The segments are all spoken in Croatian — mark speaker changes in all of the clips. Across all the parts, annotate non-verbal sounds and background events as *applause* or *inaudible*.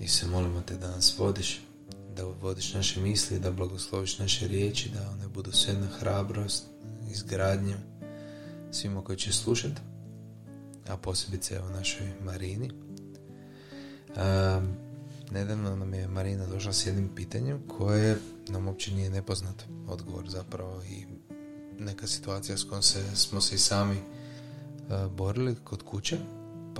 Speaker 1: I se molimo te da nas vodiš, da vodiš naše misli, da blagosloviš naše riječi, da one budu sve na hrabrost, izgradnju svima koji će slušati, a posebice evo našoj Marini. Um, nedavno nam je Marina došla s jednim pitanjem koje nam uopće nije nepoznat odgovor zapravo i neka situacija s kojom se, smo se i sami uh, borili kod kuće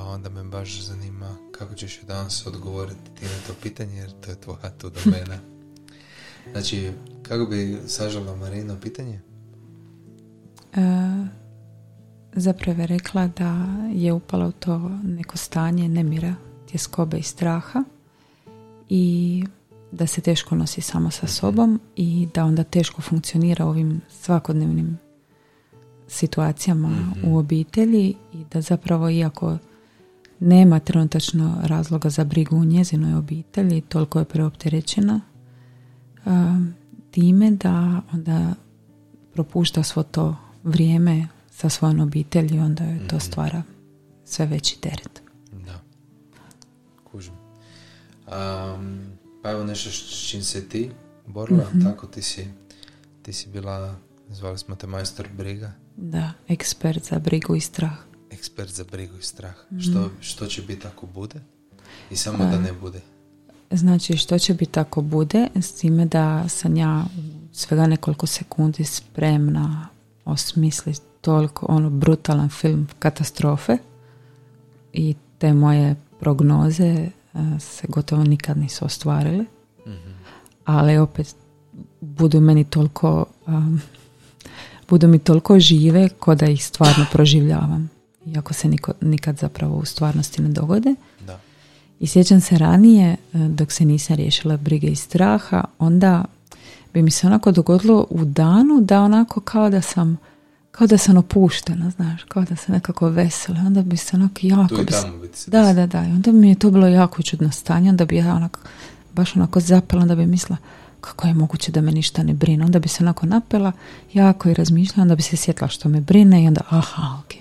Speaker 1: pa onda me baš zanima kako ćeš joj danas odgovoriti ti na to pitanje jer to je tvoja tu *laughs* domena znači kako bi sažala Marino pitanje?
Speaker 2: E, zapravo je rekla da je upala u to neko stanje nemira, tjeskobe i straha i da se teško nosi samo sa sobom i da onda teško funkcionira ovim svakodnevnim situacijama
Speaker 1: Mhm.
Speaker 2: u obitelji i da zapravo iako nema trenutačno razloga za brigu u njezinoj obitelji, toliko je preopterećena time da onda propušta svo to vrijeme sa svojom obitelji i onda joj to
Speaker 1: Mhm.
Speaker 2: stvara sve veći teret.
Speaker 1: Da. Kužim. Um, pa evo nešto s čim se ti borila,
Speaker 2: Mhm.
Speaker 1: tako ti si, ti si bila, zvali smo te majstor briga,
Speaker 2: Da, ekspert za brigu i strah.
Speaker 1: Ekspert za brigu i strah.
Speaker 2: Mhm.
Speaker 1: Što, što će biti ako bude? I samo da
Speaker 2: A.
Speaker 1: ne bude.
Speaker 2: Znači što će biti ako bude, s time da sam ja svega nekoliko sekundi spremna osmisliti toliko ono brutalan film katastrofe i te moje prognoze e, se gotovo nikad nisu ostvarile,
Speaker 1: Mhm.
Speaker 2: ali opet budu meni toliko um, budu mi toliko žive ko da ih stvarno proživljavam iako se niko, nikad zapravo u stvarnosti ne dogode
Speaker 1: Da.
Speaker 2: i sjećam se ranije, e, dok se nisam riješila brige i straha, onda bi mi se onako dogodilo u danu da onako kao da sam kao da sam opuštena, znaš, kao da sam nekako vesela. Onda bi se onako jako...
Speaker 1: Tu i
Speaker 2: bi se-
Speaker 1: tamo biti se
Speaker 2: da, da, da. I onda bi mi je to bilo jako čudno stanje. Onda bi ja onako, baš onako zapela, onda bi mislila kako je moguće da me ništa ne brine. Onda bi se onako napela jako i razmišljala, onda bi se sjetila što me brine i onda aha, ok,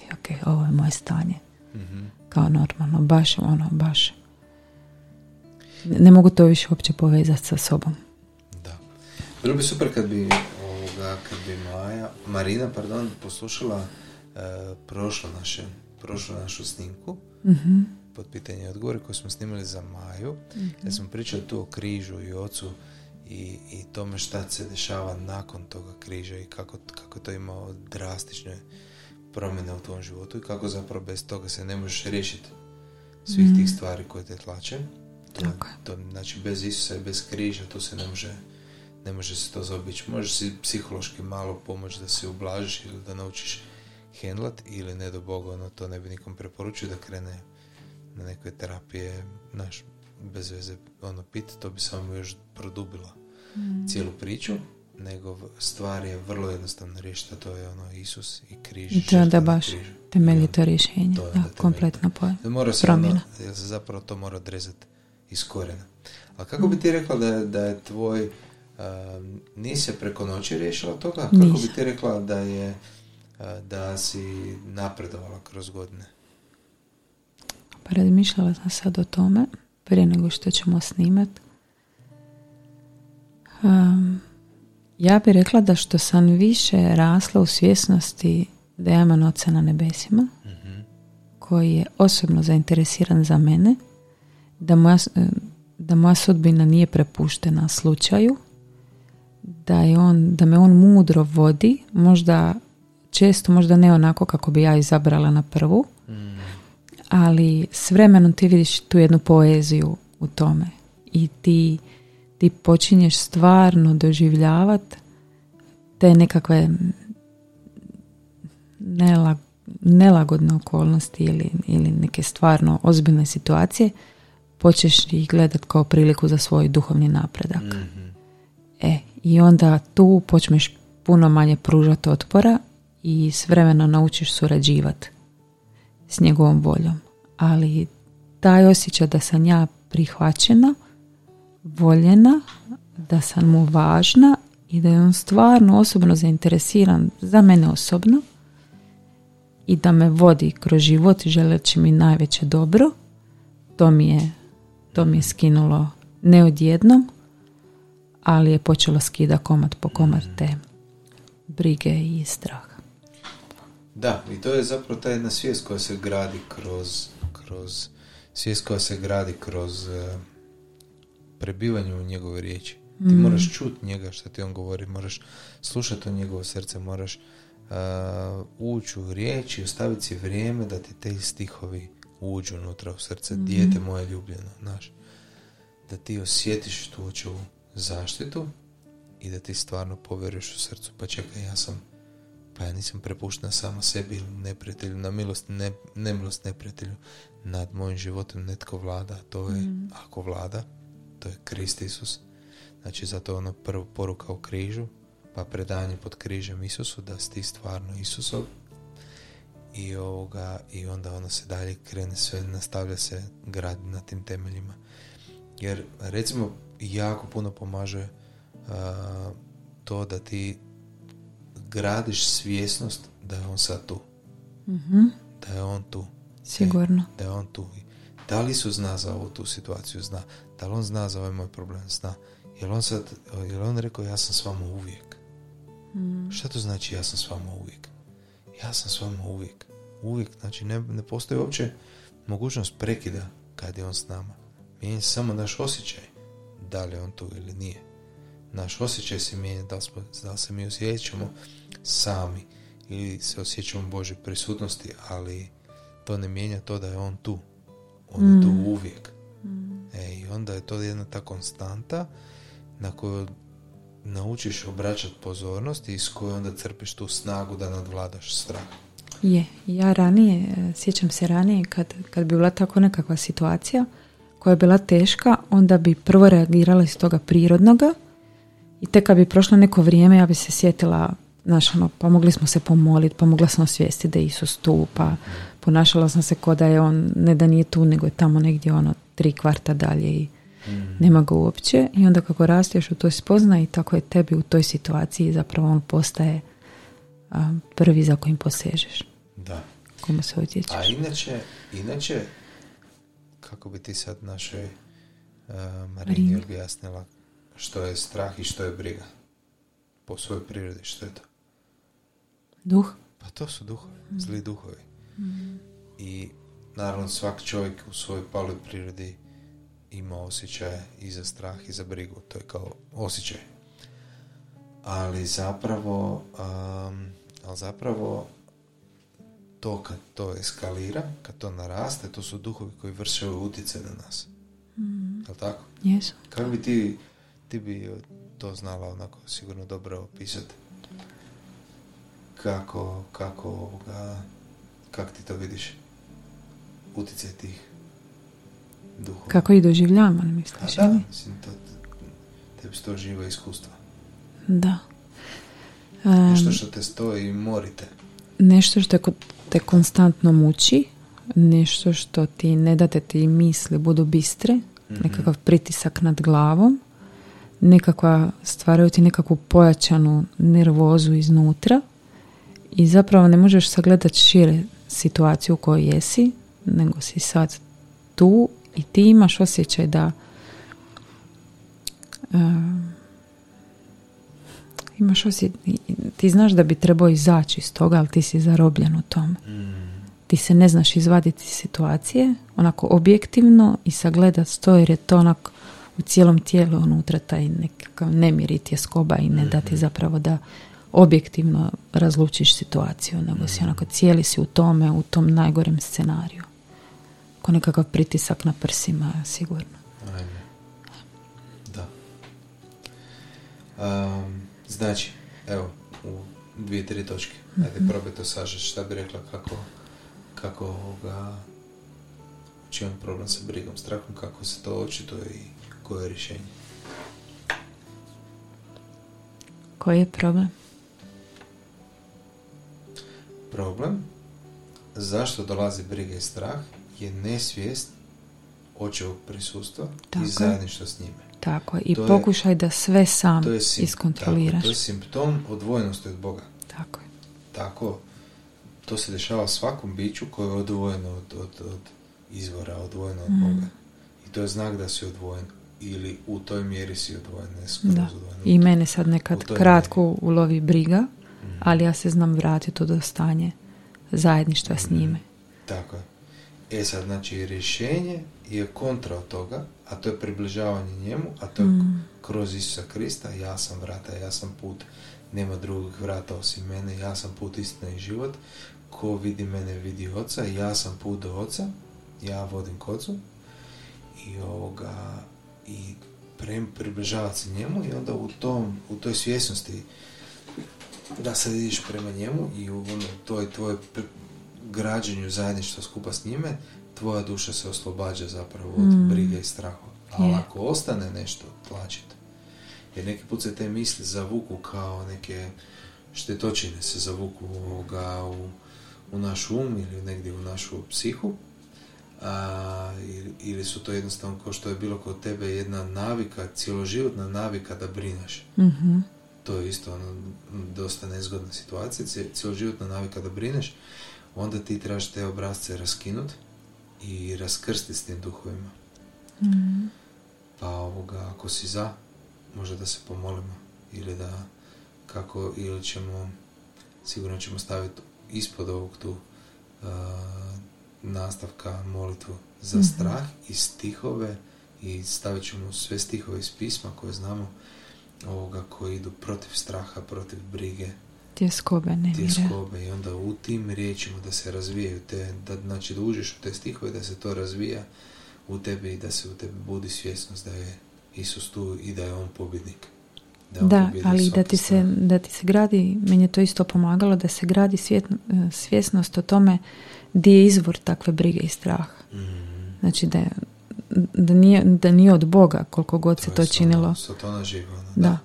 Speaker 2: ovo je moje stanje
Speaker 1: Mhm.
Speaker 2: kao normalno, baš ono, baš. Ne, ne mogu to više uopće povezati sa sobom.
Speaker 1: Da. Bilo bi super kad bi ovoga, kad bi Maja, Marina, pardon, poslušala e, prošlo naše, prošlu našu snimku
Speaker 2: Mhm.
Speaker 1: pod pitanje i odgovore koje smo snimali za Maju. Ja sam pričao tu o križu i ocu i, i tome šta se dešava nakon toga križa i kako, kako to ima drastične promjene u tvom životu i kako zapravo bez toga se ne možeš riješiti svih tih stvari koje te tlače. To,
Speaker 2: je.
Speaker 1: to, znači bez Isusa i bez križa tu se ne može ne može se to zaobići. Možeš si psihološki malo pomoći da se ublažiš ili da naučiš hendlat ili ne do Boga, ono to ne bi nikom preporučio da krene na neke terapije, naš, bez veze, ono, pit, to bi samo još produbilo cijelu priču, nego stvar je vrlo jednostavno riješiti, a to je ono Isus i križ.
Speaker 2: I to je onda baš temeljito rješenje.
Speaker 1: To je
Speaker 2: Da, poje.
Speaker 1: Da mora se
Speaker 2: promjena.
Speaker 1: ono, jer se zapravo to mora odrezati iz korijena. Ali kako bi ti rekla da da je tvoj, um, nisi se preko noći riješila toga? Kako bi
Speaker 2: Nisam.
Speaker 1: ti rekla da je, uh, da si napredovala kroz godine?
Speaker 2: Pa razmišljala sam sad o tome prije nego što ćemo snimat. Um, ja bih rekla da što sam više rasla u svjesnosti da ja imam oca na nebesima,
Speaker 1: Mhm.
Speaker 2: koji je osobno zainteresiran za mene, da moja, da moja sudbina nije prepuštena slučaju, da, je on, da me on mudro vodi, možda često, možda ne onako kako bi ja izabrala na prvu,
Speaker 1: Mm.
Speaker 2: ali s vremenom ti vidiš tu jednu poeziju u tome i ti, ti počinješ stvarno doživljavati te nekakve nelag, nelagodne okolnosti ili, ili neke stvarno ozbiljne situacije počneš ih gledat kao priliku za svoj duhovni napredak.
Speaker 1: Mhm.
Speaker 2: E, i onda tu počneš puno manje pružati otpora i s vremena naučiš surađivati s njegovom voljom. Ali taj osjećaj da sam ja prihvaćena, voljena, da sam mu važna i da je on stvarno osobno zainteresiran za mene osobno i da me vodi kroz život želeći mi najveće dobro, to mi je To mi je skinulo ne odjednom, ali je počelo skida komad po komad te brige i straha.
Speaker 1: Da, i to je zapravo ta jedna svijest koja se gradi kroz, kroz svijest koja se gradi kroz prebivanje u njegove riječi. Ti
Speaker 2: Mm.
Speaker 1: moraš čut njega što ti on govori, moraš slušati o njegovo srce, moraš uh, ući u riječ i ostaviti si vrijeme da ti te stihovi uđu unutra u srce.
Speaker 2: Mhm.
Speaker 1: Dijete moje ljubljeno, znaš. Da ti osjetiš tu očevu zaštitu i da ti stvarno povjeruješ u srcu. Pa čekaj, ja sam pa ja nisam prepuštena sama sebi ili neprijatelju, na milost, ne, nemilost neprijatelju. Nad mojim životom netko vlada, to je,
Speaker 2: Mm.
Speaker 1: ako vlada, to je Krist Isus. Znači, zato je ono prvo poruka o križu, pa predanje pod križem Isusu, da si ti stvarno Isusov. I, ovoga, I onda ono se dalje krene sve, nastavlja se grad na tim temeljima. Jer, recimo, jako puno pomaže a, to da ti gradiš svjesnost da je on sad tu.
Speaker 2: Mhm,
Speaker 1: Da je on tu.
Speaker 2: Sigurno.
Speaker 1: Da je on tu. Da li su zna za ovu tu situaciju? Zna. Da li on zna za ovaj moj problem? Zna. Jel on sad, jel on rekao ja sam s vama uvijek?
Speaker 2: Mm.
Speaker 1: Šta to znači ja sam s vama uvijek? Ja sam s vama uvijek. Uvijek, znači ne, ne postoji uopće mogućnost prekida kad je on s nama. Mijenja se samo naš osjećaj da li je on tu ili nije. Naš osjećaj se mijenja da smo, da se mi osjećamo sami ili se osjećamo u Božoj prisutnosti, ali to ne mijenja to da je on tu. On je tu
Speaker 2: Mm.
Speaker 1: uvijek. E, I onda je to jedna ta konstanta na koju naučiš obraćati pozornost i s kojoj onda crpiš tu snagu da nadvladaš strah.
Speaker 2: Je, ja ranije, e, sjećam se ranije kad, kad bi bila tako nekakva situacija koja je bila teška, onda bi prvo reagirala iz toga prirodnoga i tek kad bi prošlo neko vrijeme ja bi se sjetila, znaš, ono, pa mogli smo se pomoliti, pa mogla sam osvijestiti da je Isus tu, pa ponašala sam se ko da je on, ne da nije tu, nego je tamo negdje ono tri kvarta dalje i nema ga uopće i onda kako rasteš u toj spoznaji tako je tebi u toj situaciji zapravo on postaje a, prvi za kojim posežeš
Speaker 1: Da.
Speaker 2: komu se odjećeš
Speaker 1: A inače, inače, kako bi ti sad našoj uh, Marini
Speaker 2: Marini.
Speaker 1: objasnila što je strah i što je briga? Po svojoj prirodi, što je to?
Speaker 2: duh
Speaker 1: Pa to su duhovi, zli duhovi. I naravno svaki čovjek u svojoj paloj prirodi ima osjećaje i za strah i za brigu. To je kao osjećaj. Ali zapravo, um, ali zapravo to kad to eskalira, kad to naraste, to su duhovi koji vrše utjecaj na nas. Jel tako?
Speaker 2: jesu
Speaker 1: Kako bi ti, ti bi to znala onako sigurno dobro opisati? Kako, kako ovoga, kako ti to vidiš? Utjecaj tih duhova.
Speaker 2: kako ih doživljavam
Speaker 1: A
Speaker 2: misliš
Speaker 1: da,
Speaker 2: ili?
Speaker 1: mislim, to, tebi su to živa iskustva.
Speaker 2: da Em,
Speaker 1: Nešto što te stoji i morite.
Speaker 2: nešto što te, konstantno muči nešto što ti ne da te ti misli budu bistre
Speaker 1: Mhm.
Speaker 2: nekakav pritisak nad glavom nekakva stvaraju ti nekakvu pojačanu nervozu iznutra i zapravo ne možeš sagledati šire situaciju u kojoj jesi nego si sad tu i ti imaš osjećaj da em, imaš osjećaj ti znaš da bi trebao izaći iz toga ali ti si zarobljen u tome
Speaker 1: Mm.
Speaker 2: ti se ne znaš izvaditi iz situacije onako objektivno i sagledati to jer je to onako u cijelom tijelu unutra taj nekakav nemir i tjeskoba i ne da ti zapravo da objektivno razlučiš situaciju nego si onako cijeli si u tome u tom najgorem scenariju ko nekakav pritisak na prsima sigurno
Speaker 1: Ajme. Da. Um, znači, evo, u dvije, tri točke. Ajde, probaj to sažeti. Šta bi rekla kako, kako ovoga, čemu je problem sa brigom, strahom, kako se to očituje i koje je rješenje?
Speaker 2: koji je problem
Speaker 1: Problem zašto dolazi briga i strah je nesvijest očevog prisustva
Speaker 2: Tako
Speaker 1: i
Speaker 2: je.
Speaker 1: zajedništva s njime.
Speaker 2: tako je. i
Speaker 1: To je-
Speaker 2: pokušaj da sve sam
Speaker 1: To je, sim-
Speaker 2: iskontroliraš
Speaker 1: tako, to je simptom odvojenosti od Boga.
Speaker 2: tako je
Speaker 1: Tako, to se dešava svakom biću koje je odvojeno od, od, od izvora, odvojeno od
Speaker 2: Mm.
Speaker 1: Boga. I to je znak da si odvojen. Ili u toj mjeri si odvojen, ne
Speaker 2: Da.
Speaker 1: odvojen.
Speaker 2: I mene sad nekad kratko ulovi briga. Ali ja se znam vratiti u to stanje zajedništva s njime.
Speaker 1: Tako je. E sad, znači, rješenje je kontra od toga, a to je približavanje njemu, a to je
Speaker 2: Mm.
Speaker 1: kroz Isusa Krista, ja sam vrata, ja sam put, nema drugih vrata osim mene, ja sam put, istina i život, ko vidi mene vidi oca, ja sam put do oca, ja vodim k ocu i ovoga, i prem, približavati se njemu i onda u tom, u toj svjesnosti da sad ideš prema njemu i u ono, toj tvoje građenju zajedništva skupa s njime, tvoja duša se oslobađa zapravo od
Speaker 2: Mm.
Speaker 1: brige i strahova. Ali ako ostane nešto tlačit, jer neki put se te misli zavuku kao neke štetočine se zavuku ovoga u, u naš um ili negdje u našu psihu, a, ili, ili su to jednostavno kao što je bilo kod tebe jedna navika, cjeloživotna navika da brineš
Speaker 2: Mhm.
Speaker 1: To je isto ono, dosta nezgodna situacija, cjeloživotna navika da brineš, onda ti trebaš te obrazce raskinut i raskrstiti s tim duhovima.
Speaker 2: Mhm.
Speaker 1: Pa ovoga, ako si za, možda da se pomolimo ili da kako, ili ćemo, sigurno ćemo staviti ispod ovog tu a, nastavka molitvu za
Speaker 2: Mhm.
Speaker 1: strah i stihove i stavit ćemo sve stihove iz pisma koje znamo ovoga koji idu protiv straha, protiv brige,
Speaker 2: Tjeskobe, nemire.
Speaker 1: tjeskobe i onda u tim riječima da se razvijaju te, da, znači da uđeš u te stihove, da se to razvija u tebi i da se u tebi budi svjesnost da je Isus tu i da je On pobjednik. je on
Speaker 2: Da, ali da ti, se, da ti se gradi, meni je to isto pomagalo, da se gradi svjet- e, svjesnost o tome di je izvor takve brige i straha.
Speaker 1: Mhm.
Speaker 2: Znači da, je- da, nije, da nije od Boga koliko god se to
Speaker 1: stvarno-
Speaker 2: činilo.
Speaker 1: Satana živa. ono,
Speaker 2: Da.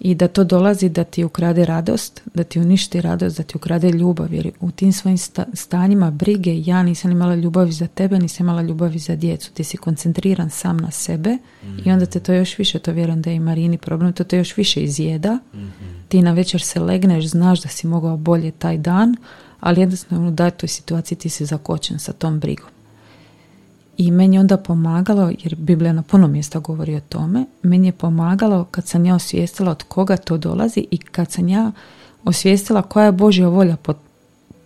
Speaker 2: I da to dolazi da ti ukrade radost, da ti uništi radost, da ti ukrade ljubav. Jer u tim svojim sta- stanjima brige ja nisam imala ljubavi za tebe, nisam imala ljubavi za djecu. Ti si koncentriran sam na sebe i onda te to još više, to vjerujem da je i Marini problem, to te još više izjeda.
Speaker 1: Mhm.
Speaker 2: Ti na večer se legneš, znaš da si mogao bolje taj dan, ali jednostavno u datoj situaciji ti si zakočen sa tom brigom. I meni je onda pomagalo, jer Biblija na puno mjesta govori o tome, meni je pomagalo kad sam ja osvijestila od koga to dolazi i kad sam ja osvijestila koja je Božja volja po,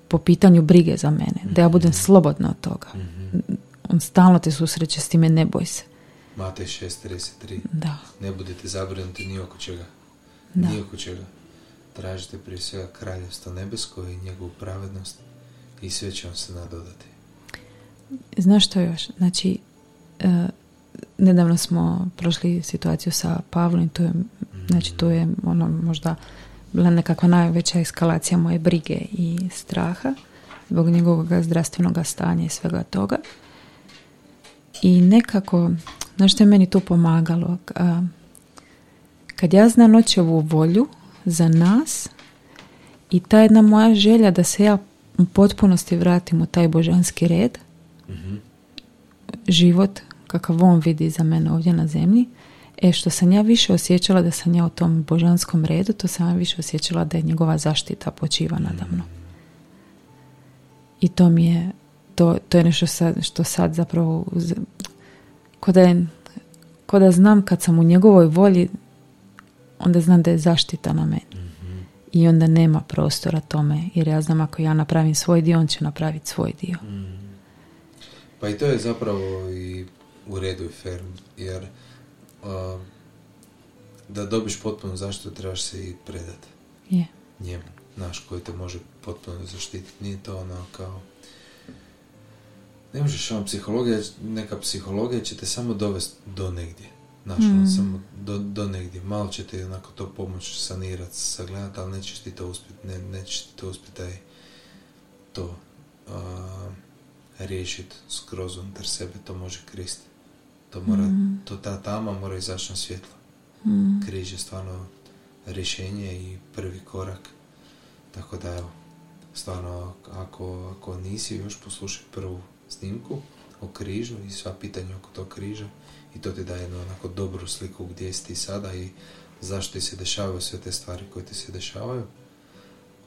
Speaker 2: po pitanju brige za mene, da ja budem slobodna od toga.
Speaker 1: Mhm.
Speaker 2: On stalno te susreće s time, ne boj se.
Speaker 1: Matej 6.33
Speaker 2: Da,
Speaker 1: Ne budete zabrinuti ni oko čega.
Speaker 2: Da.
Speaker 1: Ni oko čega. Tražite prije svega kraljevstvo nebesko i njegovu pravednost i sve će vam se nadodati.
Speaker 2: Znaš što još? Znači, e, nedavno smo prošli situaciju sa Pavlom to je, znači to je ono možda bila nekakva najveća eskalacija moje brige i straha zbog njegovog zdravstvenog stanja i svega toga. I nekako, znaš što je meni tu pomagalo? Kad ja znam očevu volju za nas i ta jedna moja želja da se ja u potpunosti vratim u taj božanski red,
Speaker 1: Mhm.
Speaker 2: život kakav on vidi za mene ovdje na zemlji, e što sam ja više osjećala da sam ja u tom božanskom redu, to sam ja više osjećala da je njegova zaštita počiva nada mnom. I to mi je, to, to je nešto sad, što sad zapravo, uz- ko da, je, ko da znam kad sam u njegovoj volji, onda znam da je zaštita na meni.
Speaker 1: Mhm.
Speaker 2: I onda nema prostora tome, jer ja znam ako ja napravim svoj dio, on će napraviti svoj dio.
Speaker 1: Pa i to je zapravo i u redu i fair, jer a, da dobiš potpunu zaštitu trebaš se i predati
Speaker 2: Je.
Speaker 1: njemu, naš koji te može potpuno zaštititi. Nije to ono kao ne možeš ono, psihologija, neka psihologija će te samo dovesti do negdje. Znaš, ono,
Speaker 2: Mm.
Speaker 1: samo do, do negdje. Malo će ti onako to pomoć sanirati, sagledati, ali nećeš ti to uspjeti, ne, nećeš ti to uspjeti taj, to a, riješiti skroz unutar sebe, to može Krist. To mora,
Speaker 2: Mm.
Speaker 1: to ta tama mora izaći na svjetlo.
Speaker 2: Mm.
Speaker 1: Križ je stvarno rješenje i prvi korak. Tako da evo, stvarno ako, ako nisi još poslušaj prvu snimku o križu i sva pitanja oko tog križa i to ti daje jednu onako dobru sliku gdje si ti sada i zašto ti se dešavaju sve te stvari koje ti se dešavaju.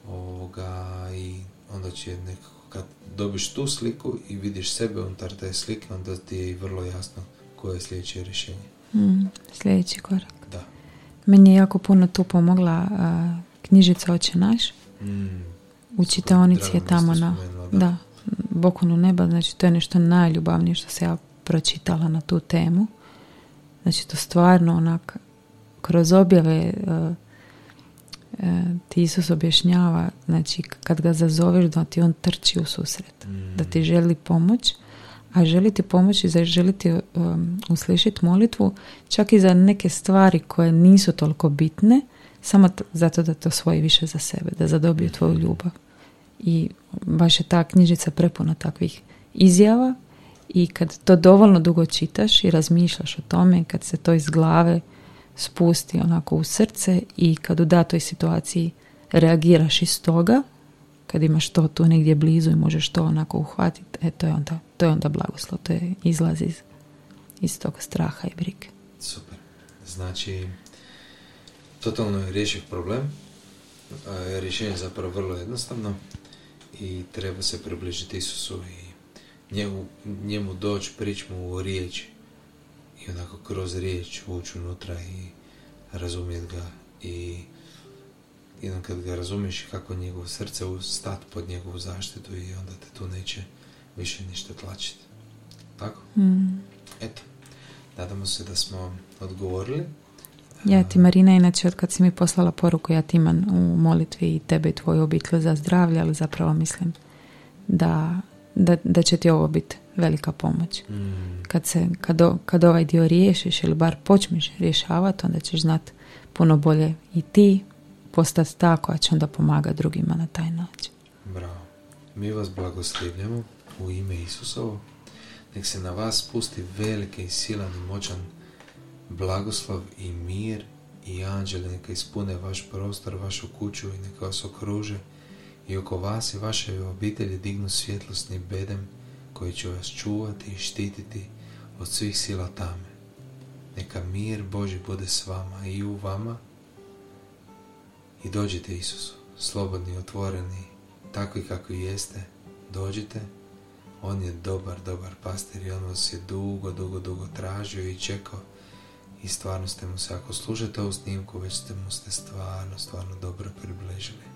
Speaker 1: Ovoga, I onda će nekako kad dobiš tu sliku i vidiš sebe unutar te slike, onda ti je vrlo jasno koje je sljedeće rješenje?
Speaker 2: Mm, sljedeći korak.
Speaker 1: Da.
Speaker 2: Meni je jako puno tu pomogla a, knjižica Oče naš.
Speaker 1: Mm.
Speaker 2: U čitaonici je tamo na...
Speaker 1: spomenula,
Speaker 2: Da, Bokunu neba, znači to je nešto najljubavnije što se ja pročitala na tu temu. Znači to stvarno onak, kroz objave e, ti Isus objašnjava, znači kad ga zazoveš da ti on trči u susret,
Speaker 1: Mm.
Speaker 2: da ti želi pomoć, a želi ti pomoći, za želi ti um, uslišiti molitvu, čak i za neke stvari koje nisu toliko bitne, samo t- zato da to svoji više za sebe, da zadobiju tvoju ljubav. I baš je ta knjižica prepuna takvih izjava i kad to dovoljno dugo čitaš i razmišljaš o tome, kad se to iz glave spusti onako u srce i kad u datoj situaciji reagiraš iz toga, kad imaš to tu negdje blizu i možeš to onako uhvatiti, e to je onda, to je onda blagoslov, to je izlaz iz, iz tog straha i brige.
Speaker 1: Super. Znači, totalno je rješiv problem. Rješenje je zapravo vrlo jednostavno i treba se približiti Isusu i njemu, njemu doći, prići mu u riječ i onako kroz riječ ući unutra i razumjeti ga i jednom kad ga razumiješ kako njegovo srce stati pod njegovu zaštitu i onda te tu neće više ništa tlačiti. Tako?
Speaker 2: Mm.
Speaker 1: Eto, nadamo se da smo odgovorili.
Speaker 2: Ja ti Marina, inače od kad si mi poslala poruku, ja ti imam u molitvi i tebe i tvoju obitelj za zdravlje, ali zapravo mislim da, da, da će ti ovo biti velika pomoć.
Speaker 1: Mm,
Speaker 2: Kad, se, kad, o- kad ovaj dio riješiš ili bar počneš rješavati, onda ćeš znat puno bolje i ti postati ta koja će onda pomagati drugima na taj način.
Speaker 1: bravo. Mi vas blagoslivljamo u ime Isusovo. Nek se na vas spusti veliki i silan i moćan blagoslov i mir i anđeli neka ispune vaš prostor, vašu kuću i neka vas okruže i oko vas i vaše obitelji dignu svjetlosni bedem koji će vas čuvati i štititi od svih sila tame. Neka mir Boži bude s vama i u vama i dođite Isusu, slobodni, otvoreni, takvi kakvi jeste, dođite. On je dobar, dobar pastir i on vas je dugo, dugo, dugo tražio i čekao i stvarno ste mu se, ako slušate ovu snimku, već ste mu ste stvarno, stvarno dobro približili.